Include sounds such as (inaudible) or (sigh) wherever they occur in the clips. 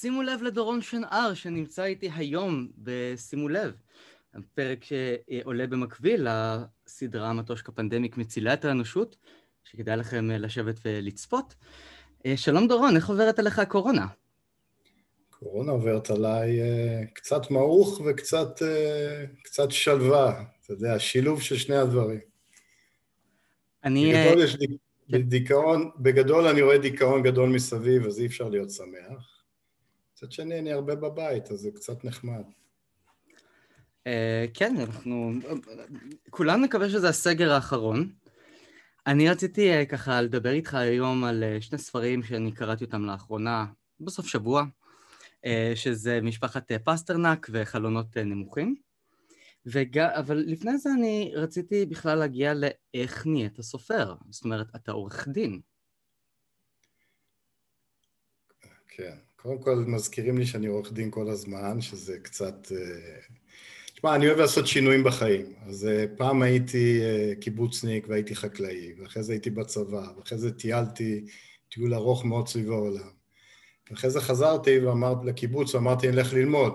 שימו לב לדורון שנהר שנמצא איתי היום בשימו לב. הפרק שעולה במקביל לסדרה מטושק הפנדמיק מצילה את האנושות, שכדאי לכם לשבת ולצפות. שלום דורון, איך עוברת עליך הקורונה? קורונה עוברת עליי uh, קצת מעוך וקצת uh, שלווה, אתה יודע, שילוב של שני הדברים. אני... בגדול יש. כן. דיכאון, בגדול אני רואה דיכאון גדול מסביב, אז אי אפשר להיות שמח. מצד שני, אני הרבה בבית, אז זה קצת נחמד. Uh, כן, אנחנו... כולנו נקווה שזה הסגר האחרון. אני רציתי uh, ככה לדבר איתך היום על uh, שני ספרים שאני קראתי אותם לאחרונה, בסוף שבוע. אה, שזה משפחת אה, פסטרנק וחלונות אה, נמוכים. וג... אבל לפני זה אני רציתי בכלל להגיע לאיך נהיית סופר. זאת אומרת, אתה עורך דין. כן. קודם כל מזכירים לי שאני עורך דין כל הזמן, שזה קצת... תשמע, אני אוהב לעשות שינויים בחיים. אז פעם הייתי קיבוצניק והייתי חקלאי, ואחרי זה הייתי בצבא, ואחרי זה טיילתי טיול ארוך מאוד סביב העולם. אחרי זה חזרתי ואמרתי לקיבוץ, ואמרתי, אני אלך ללמוד.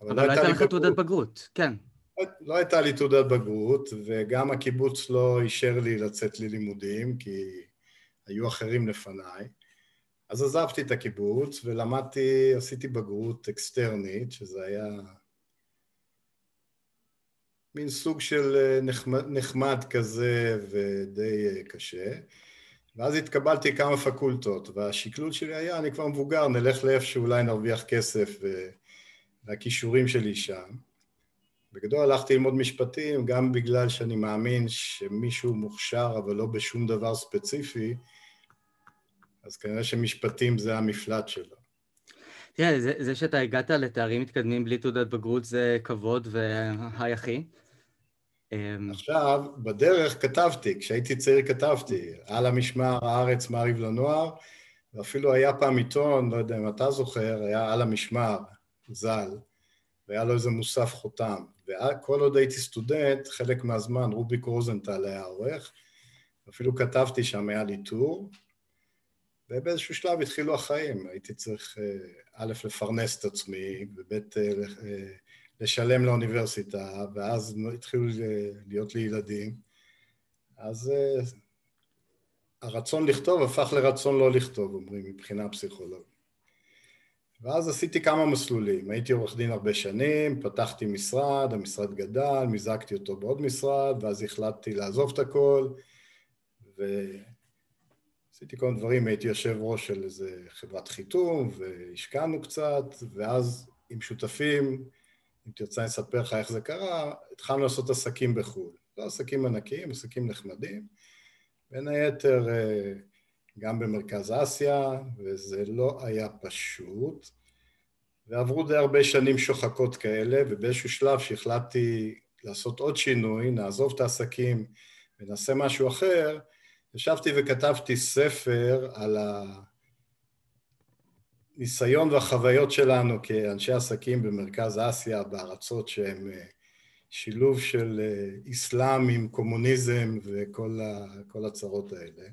אבל, אבל לא הייתה לך תעודת בגרות, כן. לא, לא הייתה לי תעודת בגרות, וגם הקיבוץ לא אישר לי לצאת ללימודים, כי היו אחרים לפניי. אז עזבתי את הקיבוץ ולמדתי, עשיתי בגרות אקסטרנית, שזה היה מין סוג של אה, נחמד, נחמד כזה ודי אה, קשה. ואז התקבלתי כמה פקולטות, והשקלול שלי היה, אני כבר מבוגר, נלך לאיפה שאולי נרוויח כסף והכישורים שלי שם. בגדול הלכתי ללמוד משפטים, גם בגלל שאני מאמין שמישהו מוכשר אבל לא בשום דבר ספציפי, אז כנראה שמשפטים זה המפלט שלו. תראה, זה, זה שאתה הגעת לתארים מתקדמים בלי תעודת בגרות זה כבוד והי אחי. אמ, עכשיו, בדרך כתבתי, כשהייתי צעיר כתבתי, על המשמר, הארץ, מעריב לנוער, ואפילו היה פעם עיתון, לא יודע אם אתה זוכר, היה על המשמר, ז"ל, והיה לו איזה מוסף חותם. וכל עוד הייתי סטודנט, חלק מהזמן רוביק רוזנטל היה עורך, אפילו כתבתי שם, היה לי טור, ובאיזשהו שלב התחילו החיים, הייתי צריך אה, א', לפרנס את עצמי, וב', אה, לשלם לאוניברסיטה, ואז התחילו להיות לי ילדים. אז אה, הרצון לכתוב הפך לרצון לא לכתוב, אומרים, מבחינה פסיכולוגית. ואז עשיתי כמה מסלולים. הייתי עורך דין הרבה שנים, פתחתי משרד, המשרד גדל, מיזגתי אותו בעוד משרד, ואז החלטתי לעזוב את הכל, ועשיתי כל מיני דברים, הייתי יושב ראש של איזה חברת חיתום, והשקענו קצת, ואז עם שותפים אם תרצה אני אספר לך איך זה קרה, התחלנו לעשות עסקים בחו"ל. לא עסקים ענקיים, עסקים נחמדים. בין היתר אה, גם במרכז אסיה, וזה לא היה פשוט. ועברו די הרבה שנים שוחקות כאלה, ובאיזשהו שלב שהחלטתי לעשות עוד שינוי, נעזוב את העסקים ונעשה משהו אחר, ישבתי וכתבתי ספר על. הניסיון והחוויות שלנו כאנשי עסקים במרכז אסיה, בארצות שהן אה, שילוב של אה, אסלאם עם קומוניזם וכל הצרות האלה.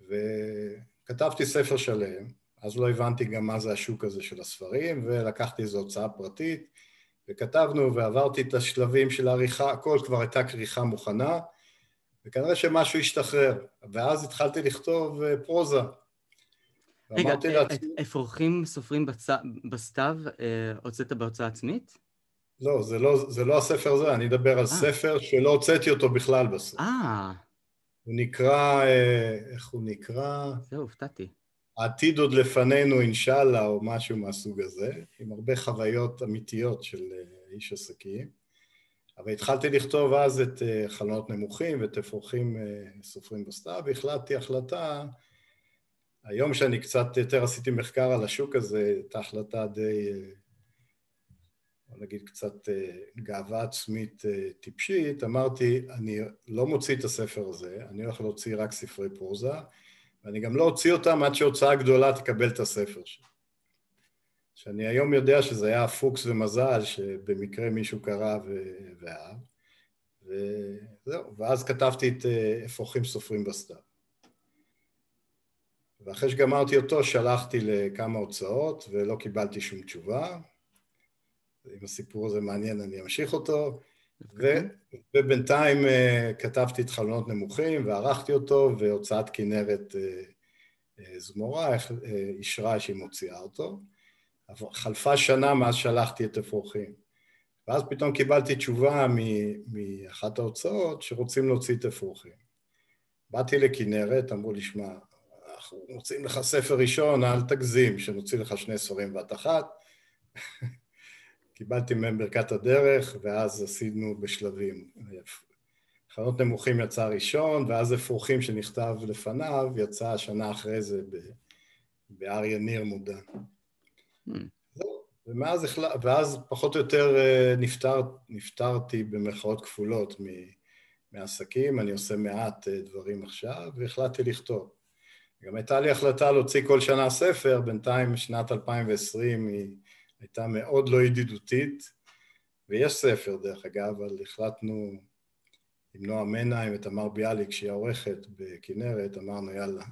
וכתבתי ספר שלם, אז לא הבנתי גם מה זה השוק הזה של הספרים, ולקחתי איזו הוצאה פרטית, וכתבנו ועברתי את השלבים של העריכה, הכל כבר הייתה כריכה מוכנה, וכנראה שמשהו השתחרר, ואז התחלתי לכתוב אה, פרוזה. רגע, אה, אפרוחים סופרים בסתיו, אה, הוצאת בהוצאה עצמית? לא, זה לא, זה לא הספר הזה, אני אדבר על 아. אה. ספר שלא הוצאתי אותו בכלל בסוף. אה. הוא נקרא, איך הוא נקרא? זהו, הופתעתי. העתיד עוד לפנינו, אינשאללה, או משהו מהסוג הזה, עם הרבה חוויות אמיתיות של איש עסקים. אבל התחלתי לכתוב אז את חלונות נמוכים ואת אפרוחים סופרים בסתיו, והחלטתי החלטה היום שאני קצת יותר עשיתי מחקר על השוק הזה, הייתה החלטה די, בוא נגיד קצת אה, גאווה עצמית אה, טיפשית, אמרתי, אני לא מוציא את הספר הזה, אני הולך להוציא רק ספרי פרוזה, ואני גם לא אוציא אותם עד שהוצאה גדולה תקבל את הספר שלי. שאני היום יודע שזה היה פוקס ומזל, שבמקרה מישהו קרא ואהב, וזהו, ואז כתבתי את אה, אפרוחים סופרים בסתיו. ואחרי שגמרתי אותו שלחתי לכמה הוצאות ולא קיבלתי שום תשובה. אם הסיפור הזה מעניין אני אמשיך אותו. ו, ובינתיים uh, כתבתי את חלונות נמוכים וערכתי אותו, והוצאת כנרת uh, uh, זמורה אישרה שהיא מוציאה אותו. חלפה שנה מאז שלחתי את אפרוחים. ואז פתאום קיבלתי תשובה מאחת ההוצאות שרוצים להוציא את אפרוחים. באתי לכנרת, אמרו לי, שמע, אנחנו מוצאים לך ספר ראשון, אל תגזים, שנוציא לך שני ספרים בת אחת. (laughs) קיבלתי מהם ברכת הדרך, ואז עשינו בשלבים. חנות נמוכים יצא ראשון, ואז אפרוחים שנכתב לפניו יצא שנה אחרי זה באריה ניר מודע. Mm. ומאז, ואז פחות או יותר אה, נפטר, נפטרתי במרכאות כפולות מעסקים, אני עושה מעט אה, דברים עכשיו, והחלטתי לכתוב. גם הייתה לי החלטה להוציא כל שנה ספר, בינתיים שנת 2020 היא הייתה מאוד לא ידידותית, ויש ספר דרך אגב, אבל החלטנו עם נועה מנהיים ותמר ביאליק שהיא העורכת בכנרת, אמרנו יאללה,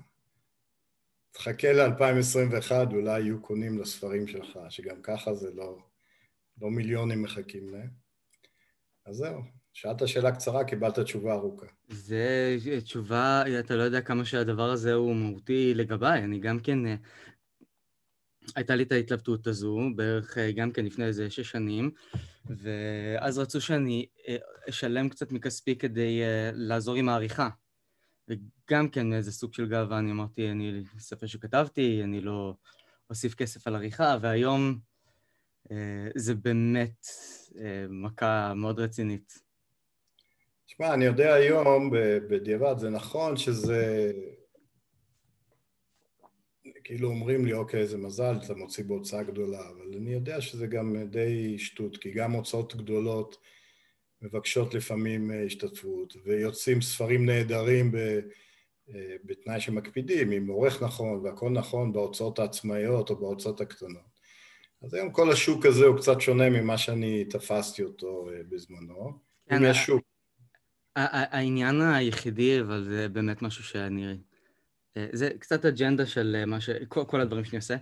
תחכה ל-2021, אולי יהיו קונים לספרים שלך, שגם ככה זה לא, לא מיליונים מחכים להם. אז זהו, שאלת שאלה קצרה, קיבלת תשובה ארוכה. זה תשובה, אתה לא יודע כמה שהדבר הזה הוא מהותי לגביי, אני גם כן... אה, הייתה לי את ההתלבטות הזו, בערך אה, גם כן לפני איזה שש שנים, ואז רצו שאני אה, אשלם קצת מכספי כדי לעזור עם העריכה. וגם כן איזה סוג של גאווה, אני אמרתי, אני ספר שכתבתי, אני לא אוסיף כסף על עריכה, והיום אה, זה באמת אה, מכה מאוד רצינית. תשמע, אני יודע היום, בדיעבד, זה נכון שזה... כאילו אומרים לי, אוקיי, זה מזל, אתה מוציא בהוצאה גדולה, אבל אני יודע שזה גם די שטות, כי גם הוצאות גדולות מבקשות לפעמים אה, השתתפות, ויוצאים ספרים נהדרים ב... אה, בתנאי שמקפידים, עם עורך נכון והכל נכון בהוצאות העצמאיות או בהוצאות הקטנות. אז היום כל השוק הזה הוא קצת שונה ממה שאני תפסתי אותו אה, בזמנו. כן, יש שוק. העניין היחידי, אבל זה באמת משהו שאני... זה קצת אג'נדה של מה ש... כל, כל הדברים שאני עושה,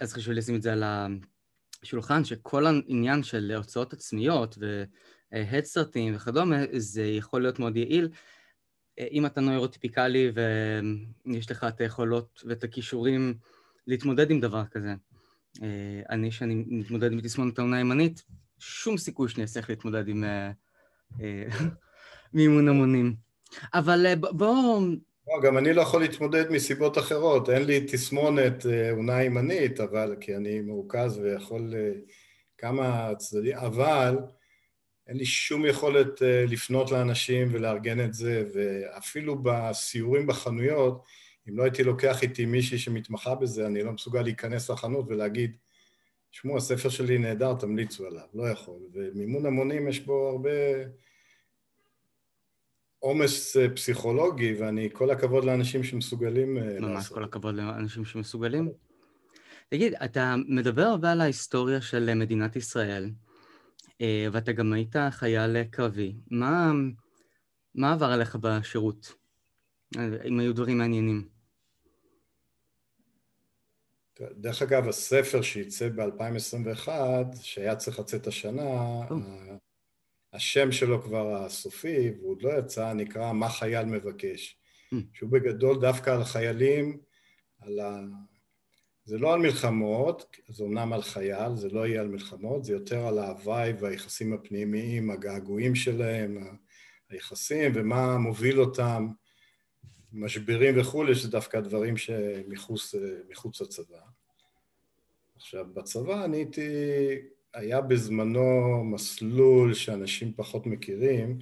אז חשוב לי לשים את זה על השולחן, שכל העניין של הוצאות עצמיות ו... הדסטרטים וכדומה, זה יכול להיות מאוד יעיל. אם אתה נוירוטיפיקלי ויש לך את היכולות ואת הכישורים להתמודד עם דבר כזה. אני, שאני מתמודד עם תסמונת העונה הימנית, שום סיכוי שאני אצליח להתמודד עם אה, אה, (laughs) מימון המונים. אבל אה, בואו... לא, גם אני לא יכול להתמודד מסיבות אחרות. אין לי תסמונת עונה ימנית, אבל כי אני מרוכז ויכול כמה צדדים, אבל אין לי שום יכולת אה, לפנות לאנשים ולארגן את זה, ואפילו בסיורים בחנויות, אם לא הייתי לוקח איתי מישהי שמתמחה בזה, אני לא מסוגל להיכנס לחנות ולהגיד, שמעו, הספר שלי נהדר, תמליצו עליו, לא יכול. ומימון המונים יש בו הרבה עומס אה, פסיכולוגי, ואני, כל הכבוד לאנשים שמסוגלים אה, ממש לעשות. כל הכבוד לאנשים שמסוגלים. תגיד, אתה מדבר הרבה על ההיסטוריה של מדינת ישראל. אה, ואתה גם היית חייל קרבי. מה, מה עבר עליך בשירות? אם היו דברים מעניינים. דרך אגב, הספר שייצא ב-2021, שהיה צריך לצאת השנה, oh. השם שלו כבר הסופי, והוא עוד לא יצא, נקרא מה חייל מבקש. Mm. שהוא בגדול דווקא על חיילים, על ה... זה לא על מלחמות, זה אומנם על חייל, זה לא יהיה על מלחמות, זה יותר על ההוואי והיחסים הפנימיים, הגעגועים שלהם, היחסים ומה מוביל אותם, משברים וכולי, שזה דווקא דברים שמחוץ לצבא. עכשיו, בצבא אני הייתי, היה בזמנו מסלול שאנשים פחות מכירים,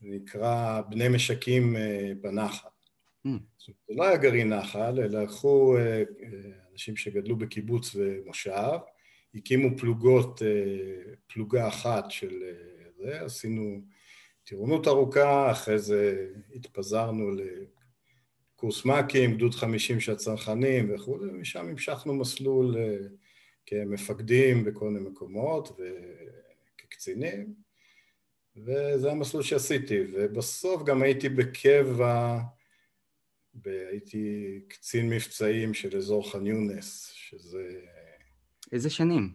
נקרא בני משקים אה, בנחל. Mm. זה לא היה גרעין נחל, אלא לקחו אה, אה, אנשים שגדלו בקיבוץ ומושב, הקימו פלוגות, אה, פלוגה אחת של זה, עשינו טירונות ארוכה, אחרי זה התפזרנו לקורס מ"כים, גדוד חמישים של הצנחנים וכולי, ומשם המשכנו מסלול כמפקדים בכל מיני מקומות וכקצינים, וזה המסלול שעשיתי, ובסוף גם הייתי בקבע הייתי קצין מבצעים של אזור ח'אן יונס, שזה... איזה שנים?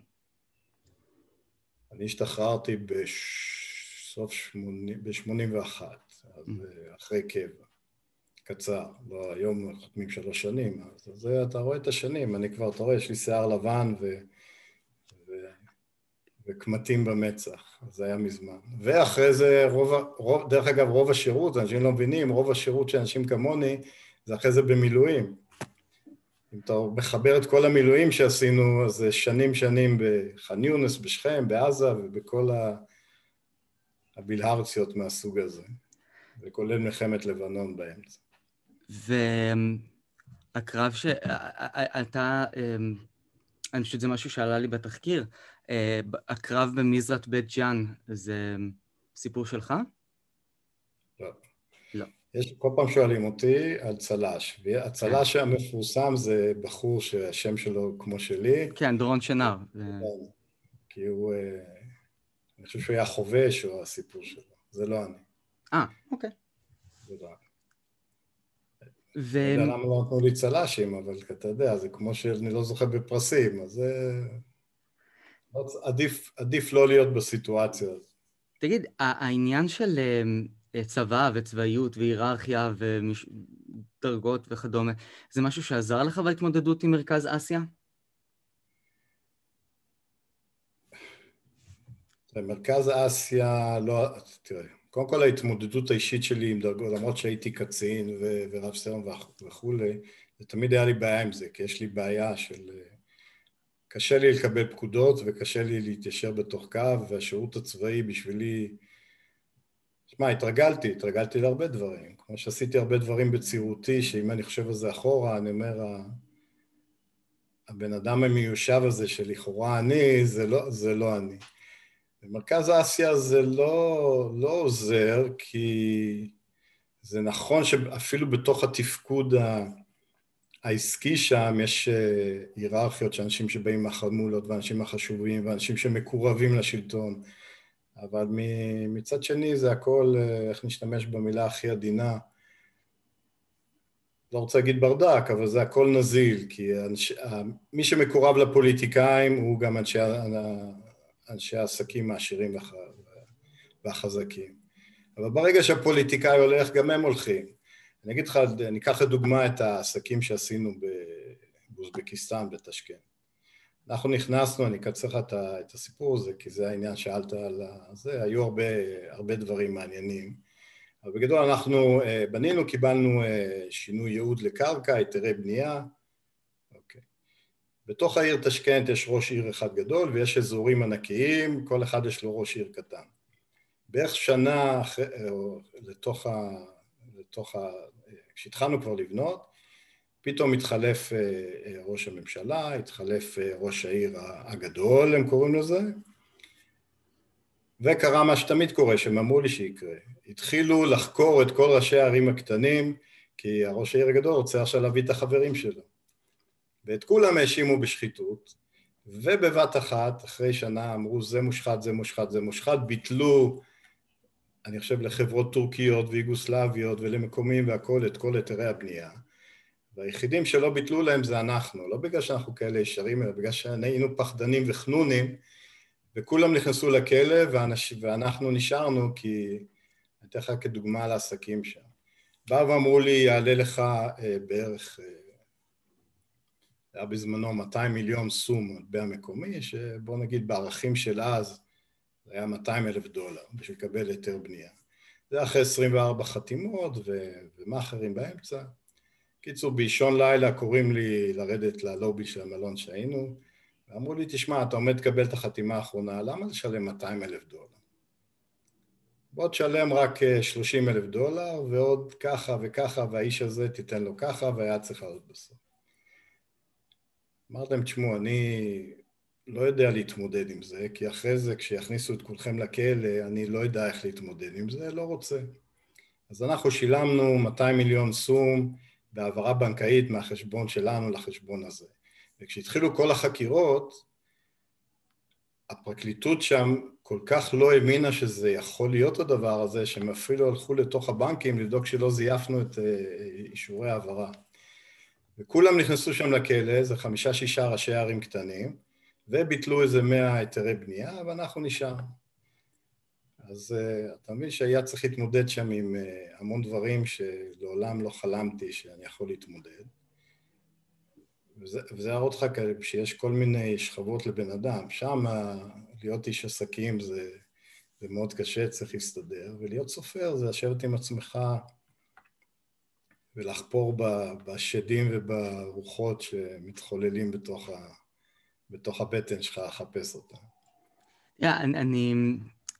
אני השתחררתי בסוף שמונים, ב-81, אז mm. אחרי קבע. קצר, לא היום חותמים שלוש שנים, אז זה, אתה רואה את השנים, אני כבר, אתה רואה, יש לי שיער לבן ו... ו... וקמטים במצח, אז זה היה מזמן. ואחרי זה, רוב, רוב, דרך אגב, רוב השירות, אנשים לא מבינים, רוב השירות של אנשים כמוני, זה אחרי זה במילואים. אם אתה מחבר את כל המילואים שעשינו, אז זה שנים שנים בח'אן יונס, בשכם, בעזה ובכל הבלהרציות מהסוג הזה, וכולל מלחמת לבנון באמצע. והקרב שאתה, אני חושבת שזה משהו שעלה לי בתחקיר, הקרב במזרת בית ג'אן, זה סיפור שלך? לא. לא. יש, כל פעם שואלים אותי על צל"ש, והצל"ש כן. המפורסם זה בחור שהשם שלו כמו שלי. כן, דורון שנר. כי הוא, אה, אני חושב שהוא היה חובש או הסיפור שלו, זה לא אני. אה, אוקיי. זה לא אני. ו... אני יודע למה לא נתנו לי צל"שים, אבל אתה יודע, זה כמו שאני לא זוכה בפרסים, אז זה... עדיף, עדיף לא להיות בסיטואציה הזאת. תגיד, העניין של אה, צבא וצבאיות והיררכיה ודרגות וכדומה, זה משהו שעזר לך בהתמודדות עם מרכז אסיה? מרכז אסיה, לא, תראה, קודם כל ההתמודדות האישית שלי עם דרגות, למרות שהייתי קצין ו- ורב סרן וכולי, זה תמיד היה לי בעיה עם זה, כי יש לי בעיה של... קשה לי לקבל פקודות וקשה לי להתיישר בתוך קו, והשירות הצבאי בשבילי... שמע, התרגלתי, התרגלתי להרבה דברים. כמו שעשיתי הרבה דברים בצעירותי, שאם אני חושב על זה אחורה, אני אומר, הבן אדם המיושב הזה שלכאורה אני, זה לא, זה לא אני. במרכז אסיה זה לא, לא עוזר, כי זה נכון שאפילו בתוך התפקוד העסקי שם יש אה, היררכיות של אנשים שבאים מהחמולות ואנשים החשובים ואנשים שמקורבים לשלטון, אבל מצד שני זה הכל, אה, איך נשתמש במילה הכי עדינה, לא רוצה להגיד ברדק, אבל זה הכל נזיל, כי אנש, מי שמקורב לפוליטיקאים הוא גם אנשי אנשי העסקים העשירים והחזקים. אבל ברגע שהפוליטיקאי הולך, גם הם הולכים. אני אגיד לך, אני אקח לדוגמה את העסקים שעשינו באוזבקיסטן, בטשקן. אנחנו נכנסנו, אני אקצר לך את הסיפור הזה, כי זה העניין, שאלת על זה, היו הרבה, הרבה דברים מעניינים. אבל בגדול אנחנו אה, בנינו, קיבלנו אה, שינוי ייעוד לקרקע, היתרי בנייה, בתוך העיר תשכנת יש ראש עיר אחד גדול ויש אזורים ענקיים, כל אחד יש לו ראש עיר קטן. בערך שנה אחרי, לתוך ה... לתוך ה... כשהתחלנו כבר לבנות, פתאום התחלף אה, אה, ראש הממשלה, התחלף אה, ראש העיר הגדול, הם קוראים לזה, וקרה מה שתמיד קורה, שהם אמרו לי שיקרה. התחילו לחקור את כל ראשי הערים הקטנים, כי הראש העיר הגדול רוצה עכשיו להביא את החברים שלו. ואת כולם האשימו בשחיתות, ובבת אחת, אחרי שנה, אמרו זה מושחת, זה מושחת, זה מושחת, ביטלו, אני חושב, לחברות טורקיות ויוגוסלביות ולמקומים והכול, את כל היתרי הבנייה. והיחידים שלא ביטלו להם זה אנחנו, לא בגלל שאנחנו כאלה ישרים, אלא בגלל שהיינו פחדנים וחנונים, וכולם נכנסו לכלא ואנש, ואנחנו נשארנו כי, אני אתן לך כדוגמה לעסקים שם. באו ואמרו לי, יעלה לך אה, בערך אה, היה בזמנו 200 מיליון סום מטבע מקומי, שבוא נגיד בערכים של אז זה היה 200 אלף דולר בשביל לקבל היתר בנייה. זה אחרי 24 חתימות ומאכערים באמצע. קיצור, באישון לילה קוראים לי לרדת ללובי של המלון שהיינו, ואמרו לי, תשמע, אתה עומד לקבל את החתימה האחרונה, למה לשלם 200 אלף דולר? בוא תשלם רק 30 אלף דולר, ועוד ככה וככה, והאיש הזה תיתן לו ככה, והיה צריך לעלות בסוף. אמרתם, תשמעו, אני לא יודע להתמודד עם זה, כי אחרי זה, כשיכניסו את כולכם לכלא, אני לא יודע איך להתמודד עם זה, לא רוצה. אז אנחנו שילמנו 200 מיליון סום בהעברה בנקאית מהחשבון שלנו לחשבון הזה. וכשהתחילו כל החקירות, הפרקליטות שם כל כך לא האמינה שזה יכול להיות הדבר הזה, שהם אפילו הלכו לתוך הבנקים לבדוק שלא זייפנו את אישורי ההעברה. וכולם נכנסו שם לכלא, זה חמישה-שישה ראשי ערים קטנים, וביטלו איזה מאה היתרי בנייה, ואנחנו נשארנו. אז uh, אתה מבין שהיה צריך להתמודד שם עם uh, המון דברים שלעולם לא חלמתי שאני יכול להתמודד. וזה, וזה יראה אותך שיש כל מיני שכבות לבן אדם. שם להיות איש עסקים זה, זה מאוד קשה, צריך להסתדר, ולהיות סופר זה לשבת עם עצמך ולחפור בשדים וברוחות שמתחוללים בתוך, ה, בתוך הבטן שלך, לחפש אותם. Yeah, אני,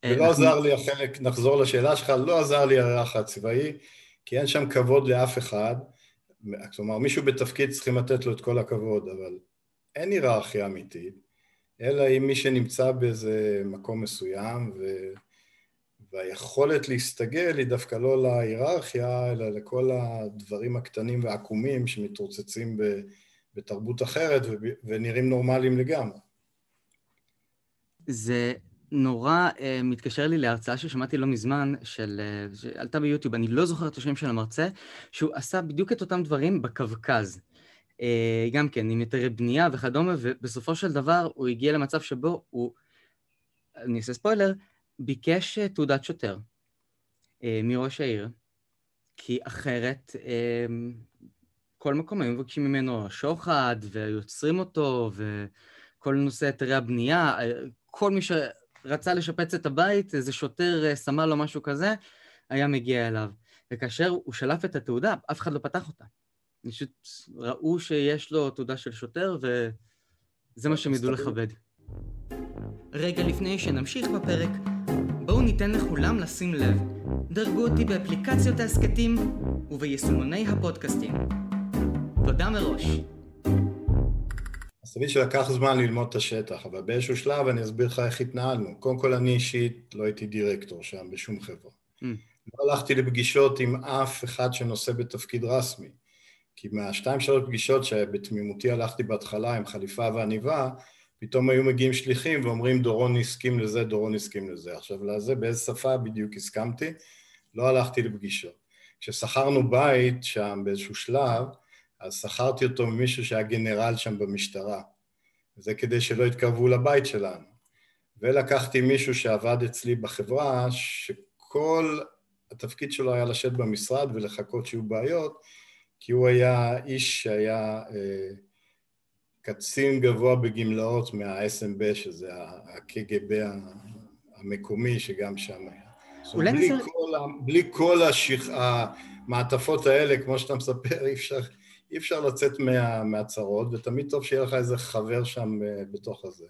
ולא עזר לי החלק, נחזור לשאלה שלך, לא עזר לי הריח הצבאי, כי אין שם כבוד לאף אחד. כלומר, מישהו בתפקיד צריכים לתת לו את כל הכבוד, אבל אין היררכיה אמיתית, אלא אם מי שנמצא באיזה מקום מסוים, ו... והיכולת להסתגל היא דווקא לא להיררכיה, אלא לכל הדברים הקטנים והעקומים שמתרוצצים בתרבות אחרת ונראים נורמליים לגמרי. זה נורא uh, מתקשר לי להרצאה ששמעתי לא מזמן, של, uh, שעלתה ביוטיוב, אני לא זוכר את השם של המרצה, שהוא עשה בדיוק את אותם דברים בקווקז. Uh, גם כן, עם היתרי בנייה וכדומה, ובסופו של דבר הוא הגיע למצב שבו הוא, אני אעשה ספוילר, ביקש uh, תעודת שוטר uh, מראש העיר, כי אחרת uh, כל מקום היו מבקשים ממנו שוחד, ויוצרים אותו, וכל נושא היתרי הבנייה, כל מי ש... רצה לשפץ את הבית, איזה שוטר אה, סמל או משהו כזה, היה מגיע אליו. וכאשר הוא שלף את התעודה, אף אחד לא פתח אותה. פשוט ראו שיש לו תעודה של שוטר, וזה מה שהם ידעו לכבד. רגע לפני שנמשיך בפרק, בואו ניתן לכולם לשים לב. דרגו אותי באפליקציות ההסכתים וביישומוני הפודקאסטים. תודה מראש. אז תבין שלקח זמן ללמוד את השטח, אבל באיזשהו שלב אני אסביר לך איך התנהלנו. קודם כל אני אישית לא הייתי דירקטור שם בשום חברה. Mm. לא הלכתי לפגישות עם אף אחד שנושא בתפקיד רסמי. כי מהשתיים שלוש פגישות שבתמימותי הלכתי בהתחלה עם חליפה ועניבה, פתאום היו מגיעים שליחים ואומרים דורון הסכים לזה, דורון הסכים לזה. עכשיו לזה באיזה שפה בדיוק הסכמתי? לא הלכתי לפגישות. כששכרנו בית שם באיזשהו שלב, אז שכרתי אותו ממישהו שהיה גנרל שם במשטרה. זה כדי שלא יתקרבו לבית שלנו. ולקחתי מישהו שעבד אצלי בחברה, שכל התפקיד שלו היה לשבת במשרד ולחכות שיהיו בעיות, כי הוא היה איש שהיה אה, קצין גבוה בגמלאות מה-SMB, שזה הקג"ב המקומי, שגם שם היה. בלי, נצל... כל, בלי כל השיח... המעטפות האלה, כמו שאתה מספר, אי אפשר, אי אפשר לצאת מה, מהצרות, ותמיד טוב שיהיה לך איזה חבר שם uh, בתוך הזה.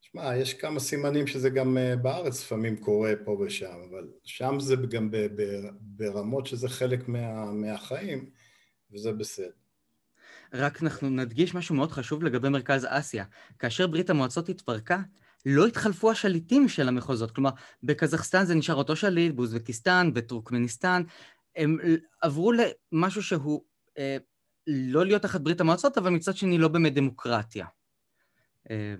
שמע, יש כמה סימנים שזה גם uh, בארץ לפעמים קורה פה ושם, אבל שם זה גם ב, ב, ברמות שזה חלק מה, מהחיים, וזה בסדר. רק אנחנו נדגיש משהו מאוד חשוב לגבי מרכז אסיה. כאשר ברית המועצות התפרקה, לא התחלפו השליטים של המחוזות. כלומר, בקזחסטן זה נשאר אותו שליט, באוזבקיסטן, בטורקמניסטן, הם עברו למשהו שהוא אה, לא להיות תחת ברית המועצות, אבל מצד שני לא באמת דמוקרטיה. אה,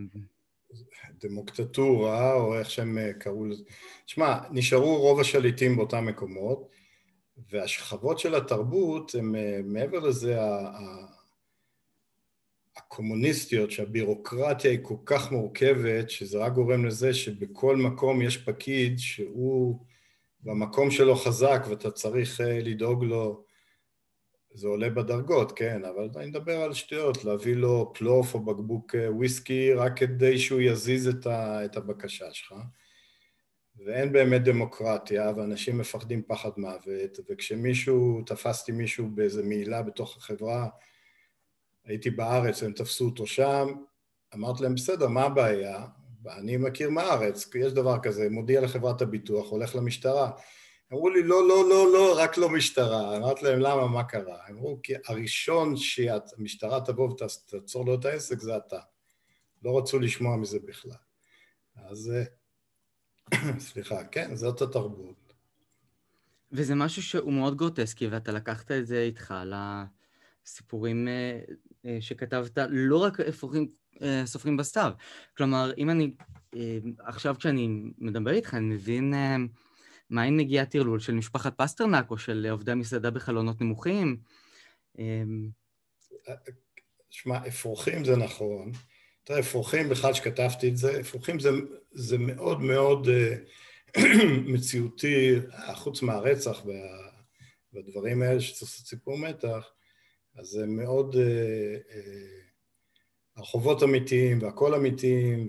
דמוקטטורה, או איך שהם אה, קראו לזה. שמע, נשארו רוב השליטים באותם מקומות, והשכבות של התרבות הם אה, מעבר לזה הקומוניסטיות, שהבירוקרטיה היא כל כך מורכבת, שזה רק גורם לזה שבכל מקום יש פקיד שהוא במקום שלו חזק ואתה צריך אה, לדאוג לו, זה עולה בדרגות, כן, אבל אני מדבר על שטויות, להביא לו פלוף או בקבוק אה, וויסקי רק כדי שהוא יזיז את, ה, את הבקשה שלך. ואין באמת דמוקרטיה, ואנשים מפחדים פחד מוות, וכשמישהו, תפסתי מישהו באיזה מעילה בתוך החברה, הייתי בארץ, הם תפסו אותו שם, אמרתי להם, בסדר, מה הבעיה? אני מכיר מהארץ, יש דבר כזה, מודיע לחברת הביטוח, הולך למשטרה. אמרו לי, לא, לא, לא, לא, רק לא משטרה. אמרתי להם, למה, מה קרה? אמרו, כי הראשון שהמשטרה תבוא ותעצור לו את העסק זה אתה. לא רצו לשמוע מזה בכלל. אז אה, (clears throat) סליחה, כן, זאת התרבות. וזה משהו שהוא מאוד גרוטסקי, ואתה לקחת את זה איתך לסיפורים, אה, שכתבת לא רק אפרוחים סופרים בסתיו. כלומר, אם אני, עכשיו כשאני מדבר איתך, אני מבין מהי נגיעת טרלול של משפחת פסטרנק או של עובדי מסעדה בחלונות נמוכים. שמע, אפרוחים זה נכון. תראה, אפרוחים, בכלל שכתבתי את זה, אפרוחים זה, זה מאוד מאוד (clears throat) מציאותי, חוץ מהרצח וה, והדברים האלה שצריך לעשות סיפור מתח, אז זה מאוד... Uh, uh, הרחובות אמיתיים והכל אמיתיים,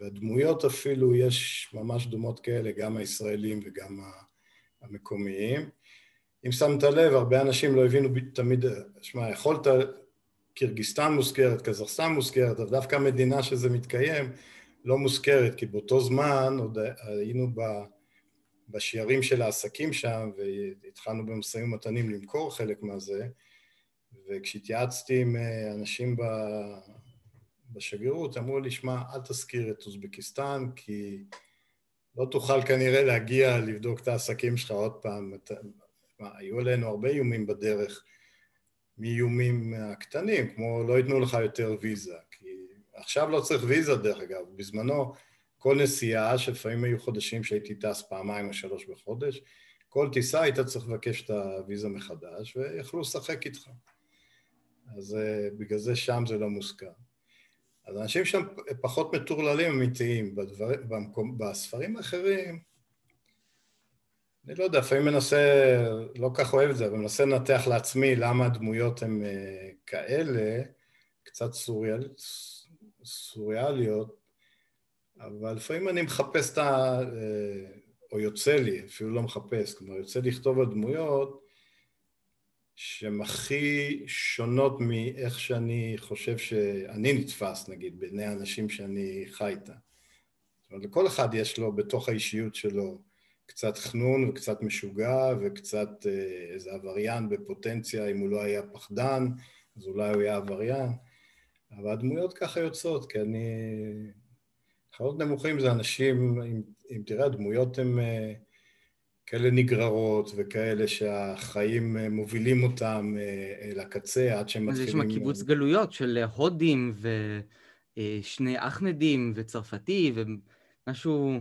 והדמויות אפילו, יש ממש דומות כאלה, גם הישראלים וגם המקומיים. אם שמת לב, הרבה אנשים לא הבינו תמיד, שמע, יכולת קירגיסטן מוזכרת, קזחסטן מוזכרת, אבל דווקא המדינה שזה מתקיים לא מוזכרת, כי באותו זמן עוד היינו ב, בשיירים של העסקים שם, והתחלנו במשאים ומתנים למכור חלק מהזה, וכשהתייעצתי עם אה, אנשים ב... בשגרירות, אמרו לי, שמע, אל תזכיר את אוזבקיסטן, כי לא תוכל כנראה להגיע לבדוק את העסקים שלך עוד פעם. היו עלינו הרבה איומים בדרך. מאיומים הקטנים, כמו לא ייתנו לך יותר ויזה, כי עכשיו לא צריך ויזה דרך אגב, בזמנו כל נסיעה, שלפעמים היו חודשים שהייתי טס פעמיים או שלוש בחודש, כל טיסה היית צריך לבקש את הוויזה מחדש ויכלו לשחק איתך. אז uh, בגלל זה שם זה לא מוזכר. אז אנשים שם פחות מטורללים אמיתיים, בדבר, במקום, בספרים האחרים אני לא יודע, לפעמים מנסה, לא כך אוהב את זה, אבל מנסה לנתח לעצמי למה הדמויות הן אה, כאלה, קצת סוריאל, סוריאליות, אבל לפעמים אני מחפש את ה... אה, או יוצא לי, אפילו לא מחפש, כלומר יוצא לכתוב על דמויות שהן הכי שונות מאיך שאני חושב שאני נתפס, נגיד, בעיני האנשים שאני חי איתם. זאת אומרת, לכל אחד יש לו בתוך האישיות שלו קצת חנון וקצת משוגע וקצת אה, איזה עבריין בפוטנציה, אם הוא לא היה פחדן, אז אולי הוא היה עבריין. אבל הדמויות ככה יוצאות, כי אני... חיות נמוכים זה אנשים, אם, אם תראה, הדמויות הן אה, כאלה נגררות וכאלה שהחיים אה, מובילים אותם לקצה עד שהם מתחילים... אז יש שם קיבוץ גלויות של הודים ושני אחמדים וצרפתי ומשהו...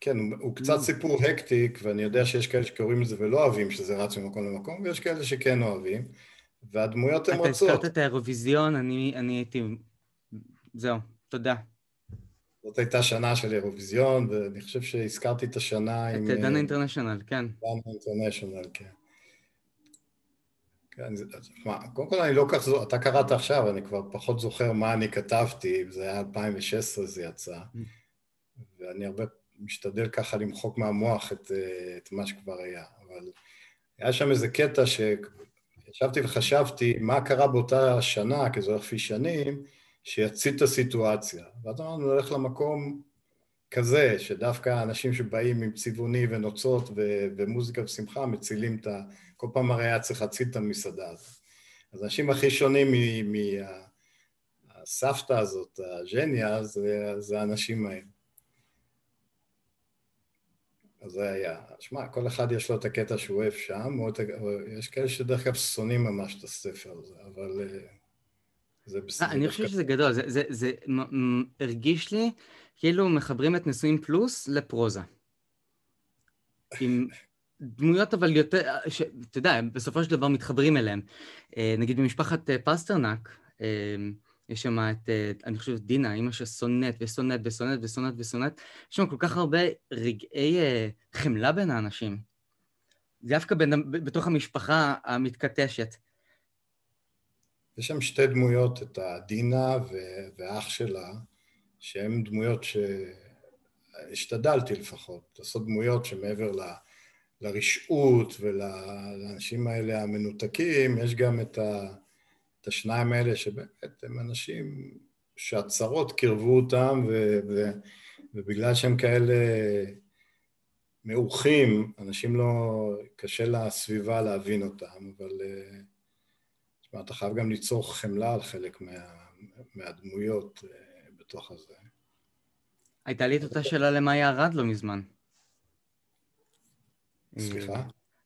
כן, הוא קצת סיפור הקטיק, ואני יודע שיש כאלה שקוראים לזה ולא אוהבים שזה רץ ממקום למקום, ויש כאלה שכן אוהבים, והדמויות הן רצות. אתה הזכרת את האירוויזיון, אני, אני הייתי... זהו, תודה. זאת הייתה שנה של אירוויזיון, ואני חושב שהזכרתי את השנה את עם... את דנה אה, אינטרנשיונל, כן. דנה אינטרנשיונל, כן. כן, מה, קודם כל אני לא כך, אתה קראת עכשיו, אני כבר פחות זוכר מה אני כתבתי, זה היה 2016 זה יצא, mm. ואני הרבה משתדל ככה למחוק מהמוח את, אה, את מה שכבר היה, אבל היה שם איזה קטע שישבתי וחשבתי מה קרה באותה שנה, כי זה הולך לפי שנים, שיצית את הסיטואציה. ואז אמרנו, נלך למקום כזה, שדווקא אנשים שבאים עם צבעוני ונוצות ו- ומוזיקה ושמחה מצילים את ה... כל פעם הרי היה צריך להציל את המסעדה הזאת. אז האנשים הכי שונים מהסבתא הזאת, הז'ניה, זה, זה האנשים האלה. אז זה היה. שמע, כל אחד יש לו את הקטע שהוא אוהב שם, או את... יש כאלה שדרך אגב שונאים ממש את הספר הזה, אבל אה, זה בסדר. אה, אני חושב שזה גדול, זה, זה, זה הרגיש לי כאילו מחברים את נישואים פלוס לפרוזה. עם דמויות אבל יותר, אתה יודע, בסופו של דבר מתחברים אליהם. אה, נגיד במשפחת פסטרנק, יש שם את, אה, אני חושב, דינה, אימא ששונאת ושונאת ושונאת ושונאת ושונאת. יש שם כל כך הרבה רגעי אה, חמלה בין האנשים. דווקא בין, בתוך המשפחה המתכתשת. יש שם שתי דמויות, את הדינה ואח שלה, שהן דמויות שהשתדלתי לפחות, לעשות דמויות שמעבר ל... לרשעות ולאנשים האלה המנותקים, יש גם את ה... את השניים האלה שבאמת הם אנשים שהצרות קירבו אותם ו, ו, ובגלל שהם כאלה מעורכים, אנשים לא, קשה לסביבה להבין אותם, אבל אה, תשמע, אתה חייב גם ליצור חמלה על חלק מה, מהדמויות אה, בתוך הזה. הייתה לי את אותה שאלה למאיה ארד לא מזמן. סליחה?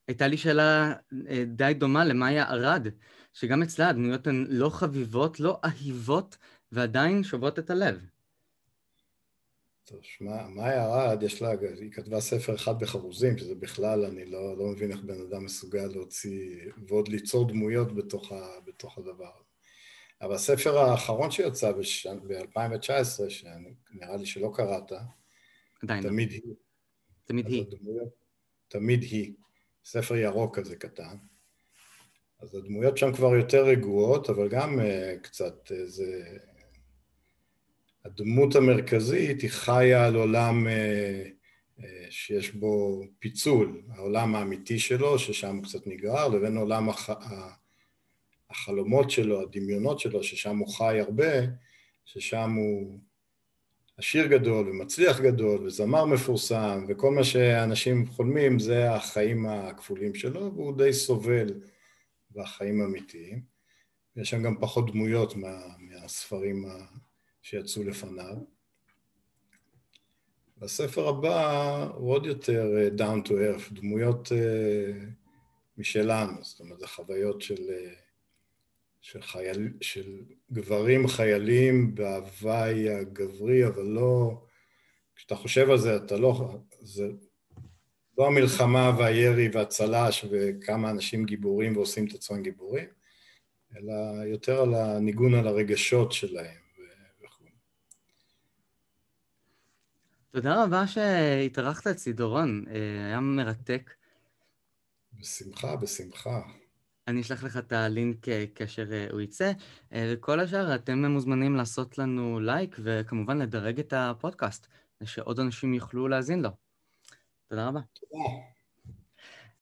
הייתה לי שאלה אה, די דומה למאיה ארד, שגם אצלה הדמויות הן לא חביבות, לא אהיבות, ועדיין שובות את הלב. טוב, שמע, מאיה ארד, יש לה, היא כתבה ספר אחד בחרוזים, שזה בכלל, אני לא, לא מבין איך בן אדם מסוגל להוציא, ועוד ליצור דמויות בתוך, ה, בתוך הדבר הזה. אבל הספר האחרון שיצא ב-2019, שנראה לי שלא קראת, עדיין לא. תמיד לא. היא. תמיד היא. הדמויות, תמיד היא. ספר ירוק כזה קטן. אז הדמויות שם כבר יותר רגועות, אבל גם uh, קצת איזה... הדמות המרכזית היא חיה על עולם uh, uh, שיש בו פיצול, העולם האמיתי שלו, ששם הוא קצת נגרר, לבין עולם הח... החלומות שלו, הדמיונות שלו, ששם הוא חי הרבה, ששם הוא עשיר גדול ומצליח גדול וזמר מפורסם וכל מה שאנשים חולמים זה החיים הכפולים שלו והוא די סובל בחיים האמיתיים. יש שם גם פחות דמויות מה, מהספרים שיצאו לפניו. בספר הבא הוא עוד יותר uh, down to earth, דמויות uh, משלנו, זאת אומרת, זה חוויות של, uh, של, חייל, של גברים חיילים בהוואי הגברי, אבל לא... כשאתה חושב על זה, אתה לא... זה לא המלחמה והירי והצל"ש וכמה אנשים גיבורים ועושים את עצמם גיבורים, אלא יותר על הניגון על הרגשות שלהם תודה רבה שהתארחת אצלי, דורון. אה, היה מרתק. בשמחה, בשמחה. אני אשלח לך את הלינק אה, כאשר אה, הוא יצא. וכל השאר, אתם מוזמנים לעשות לנו לייק, וכמובן לדרג את הפודקאסט, שעוד אנשים יוכלו להאזין לו. תודה רבה. תודה.